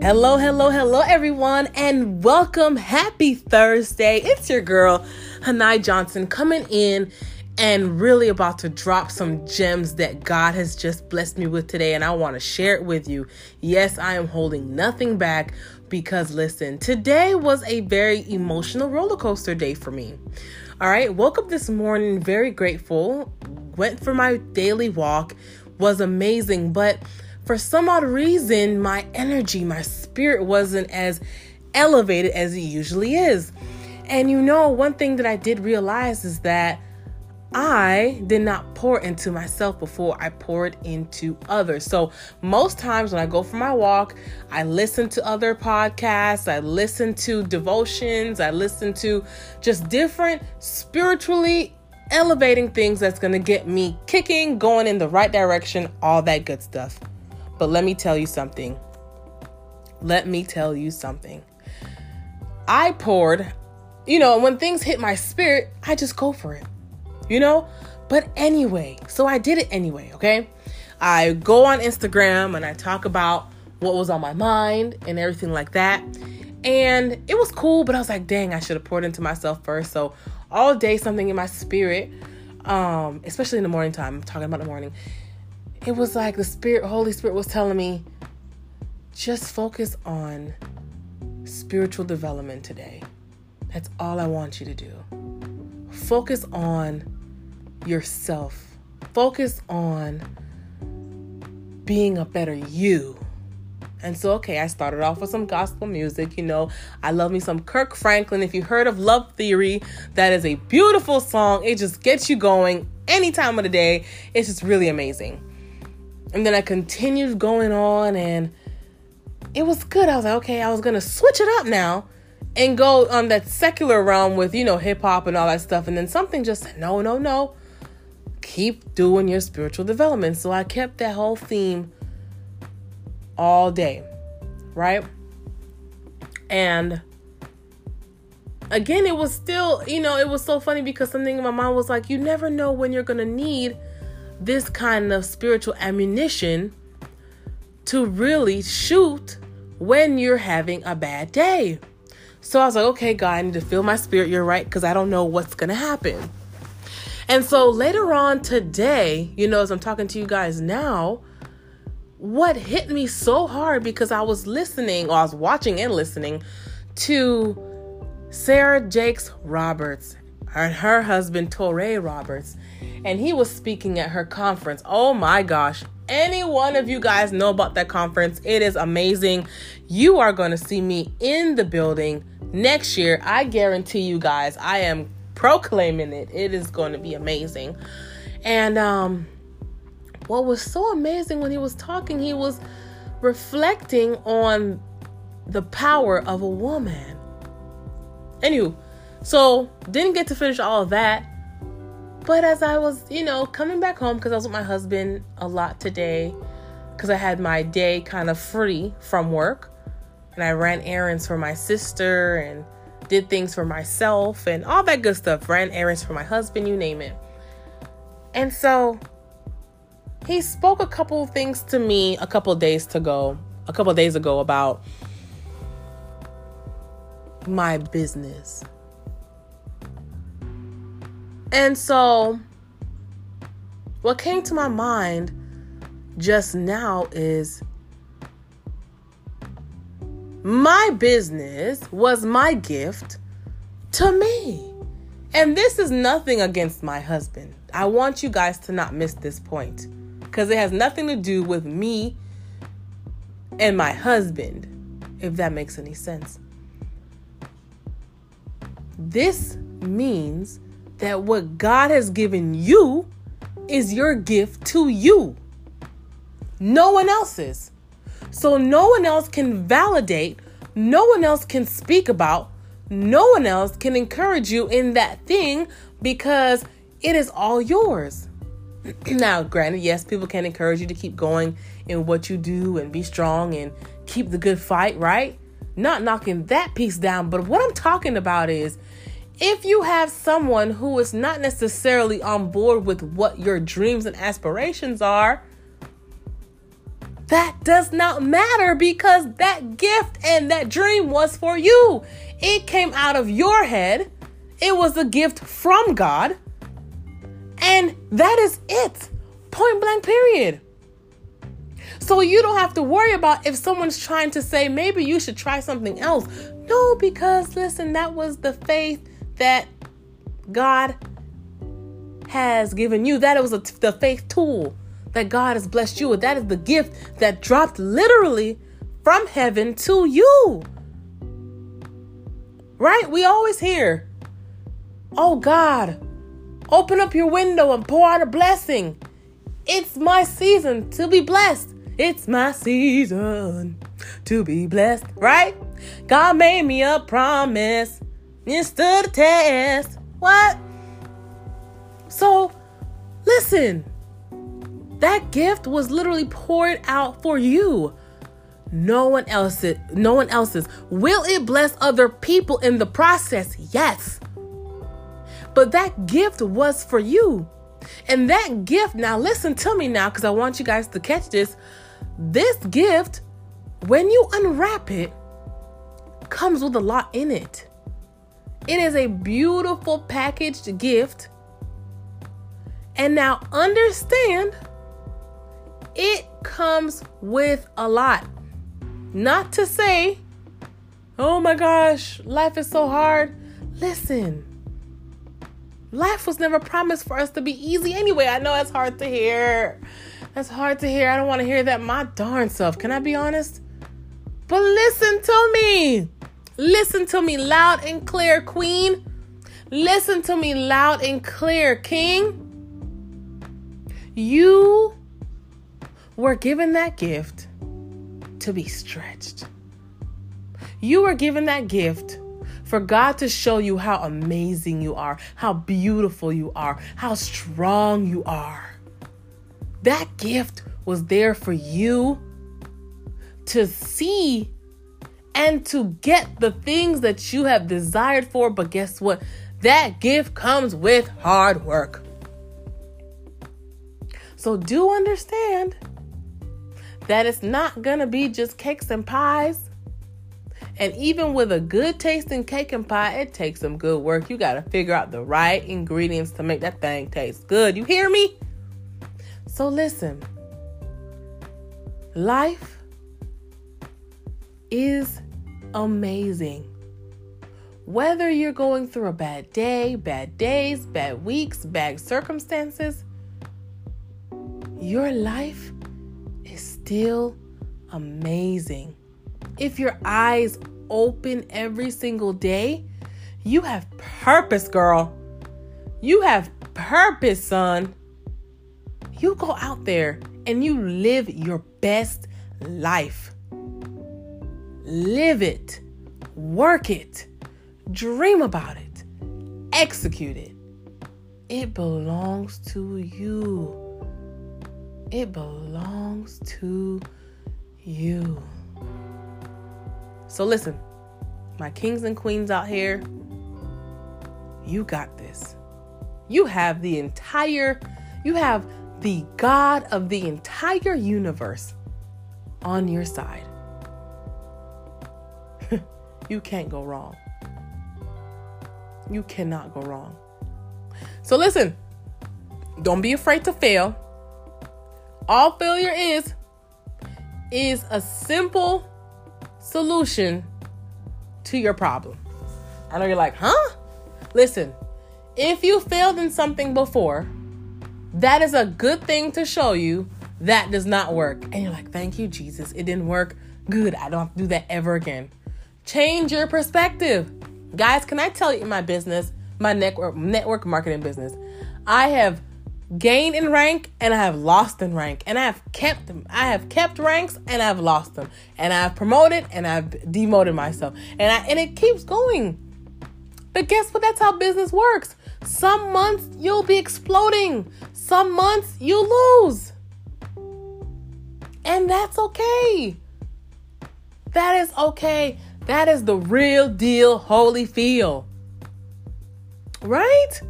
Hello, hello, hello, everyone, and welcome. Happy Thursday. It's your girl, Hanai Johnson, coming in and really about to drop some gems that God has just blessed me with today, and I want to share it with you. Yes, I am holding nothing back because listen, today was a very emotional roller coaster day for me. All right, woke up this morning very grateful, went for my daily walk, was amazing, but for some odd reason, my energy, my spirit wasn't as elevated as it usually is. And you know, one thing that I did realize is that I did not pour into myself before I poured into others. So, most times when I go for my walk, I listen to other podcasts, I listen to devotions, I listen to just different spiritually elevating things that's going to get me kicking, going in the right direction, all that good stuff. But let me tell you something. Let me tell you something. I poured, you know, when things hit my spirit, I just go for it, you know? But anyway, so I did it anyway, okay? I go on Instagram and I talk about what was on my mind and everything like that. And it was cool, but I was like, dang, I should have poured into myself first. So all day, something in my spirit, um, especially in the morning time, I'm talking about the morning, it was like the Spirit, Holy Spirit was telling me, just focus on spiritual development today. That's all I want you to do. Focus on yourself. Focus on being a better you. And so, okay, I started off with some gospel music. You know, I love me some Kirk Franklin. If you heard of Love Theory, that is a beautiful song. It just gets you going any time of the day. It's just really amazing. And then I continued going on and it was good. I was like, okay, I was gonna switch it up now and go on that secular realm with, you know, hip hop and all that stuff. And then something just said, no, no, no. Keep doing your spiritual development. So I kept that whole theme all day, right? And again, it was still, you know, it was so funny because something in my mind was like, you never know when you're gonna need this kind of spiritual ammunition to really shoot when you're having a bad day. So I was like, okay, God, I need to feel my spirit. You're right, because I don't know what's going to happen. And so later on today, you know, as I'm talking to you guys now, what hit me so hard because I was listening, or I was watching and listening to Sarah Jakes Roberts and her husband, Touré Roberts and he was speaking at her conference. Oh my gosh. Any one of you guys know about that conference? It is amazing. You are going to see me in the building next year. I guarantee you guys, I am proclaiming it. It is going to be amazing. And um what was so amazing when he was talking, he was reflecting on the power of a woman. Anywho, so didn't get to finish all of that. But as I was, you know, coming back home, because I was with my husband a lot today, because I had my day kind of free from work, and I ran errands for my sister and did things for myself and all that good stuff, ran errands for my husband, you name it. And so he spoke a couple of things to me a couple days to go, a couple days ago about my business and so, what came to my mind just now is my business was my gift to me. And this is nothing against my husband. I want you guys to not miss this point because it has nothing to do with me and my husband, if that makes any sense. This means that what God has given you is your gift to you. No one else's. So no one else can validate, no one else can speak about, no one else can encourage you in that thing because it is all yours. now, granted, yes, people can encourage you to keep going in what you do and be strong and keep the good fight, right? Not knocking that piece down, but what I'm talking about is if you have someone who is not necessarily on board with what your dreams and aspirations are, that does not matter because that gift and that dream was for you. It came out of your head. It was a gift from God. And that is it. Point blank, period. So you don't have to worry about if someone's trying to say maybe you should try something else. No, because listen, that was the faith that God has given you. That was a, the faith tool that God has blessed you with. That is the gift that dropped literally from heaven to you. Right? We always hear, oh God, open up your window and pour out a blessing. It's my season to be blessed. It's my season to be blessed, right? God made me a promise. It stood the test. What? So, listen. That gift was literally poured out for you. No one else no one else's. Will it bless other people in the process? Yes. But that gift was for you. And that gift, now listen to me now cuz I want you guys to catch this. This gift, when you unwrap it, comes with a lot in it. It is a beautiful packaged gift. And now understand it comes with a lot. Not to say, oh my gosh, life is so hard. Listen, life was never promised for us to be easy anyway. I know it's hard to hear. That's hard to hear. I don't want to hear that my darn self. Can I be honest? But listen to me. Listen to me loud and clear, Queen. Listen to me loud and clear, King. You were given that gift to be stretched. You were given that gift for God to show you how amazing you are, how beautiful you are, how strong you are. That gift was there for you to see and to get the things that you have desired for. But guess what? That gift comes with hard work. So do understand that it's not gonna be just cakes and pies. And even with a good tasting cake and pie, it takes some good work. You gotta figure out the right ingredients to make that thing taste good. You hear me? So listen, life is amazing. Whether you're going through a bad day, bad days, bad weeks, bad circumstances, your life is still amazing. If your eyes open every single day, you have purpose, girl. You have purpose, son. You go out there and you live your best life. Live it, work it, dream about it, execute it. It belongs to you. It belongs to you. So listen, my kings and queens out here, you got this. You have the entire, you have the God of the entire universe on your side. You can't go wrong. You cannot go wrong. So listen, don't be afraid to fail all failure is is a simple solution to your problem. I know you're like, huh? Listen, if you failed in something before, that is a good thing to show you that does not work. And you're like, thank you, Jesus. It didn't work. Good. I don't have to do that ever again. Change your perspective. Guys, can I tell you my business, my network network marketing business, I have gained in rank and I have lost in rank. And I have kept them. I have kept ranks and I've lost them. And I've promoted and I've demoted myself. And I and it keeps going. But guess what? That's how business works. Some months you'll be exploding. Some months you lose. And that's okay. That is okay. That is the real deal Holyfield. Right?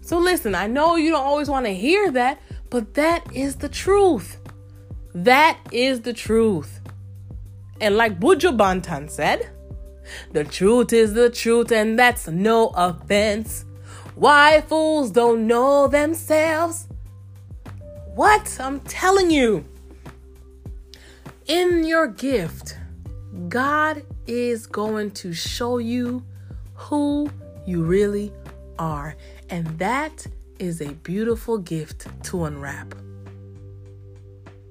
So listen, I know you don't always want to hear that, but that is the truth. That is the truth. And like Buju Banton said, the truth is the truth, and that's no offense. Why fools don't know themselves? What? I'm telling you. In your gift, God is going to show you who you really are. And that is a beautiful gift to unwrap.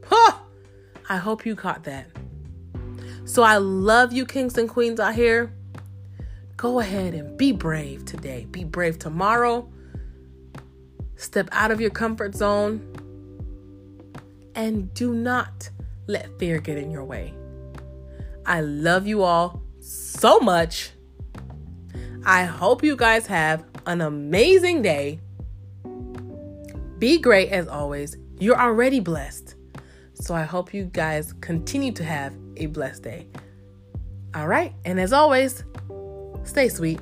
Huh! I hope you caught that. So I love you, kings and queens out here. Go ahead and be brave today. Be brave tomorrow. Step out of your comfort zone. And do not let fear get in your way. I love you all so much. I hope you guys have an amazing day. Be great as always. You're already blessed. So I hope you guys continue to have a blessed day. All right. And as always, stay sweet.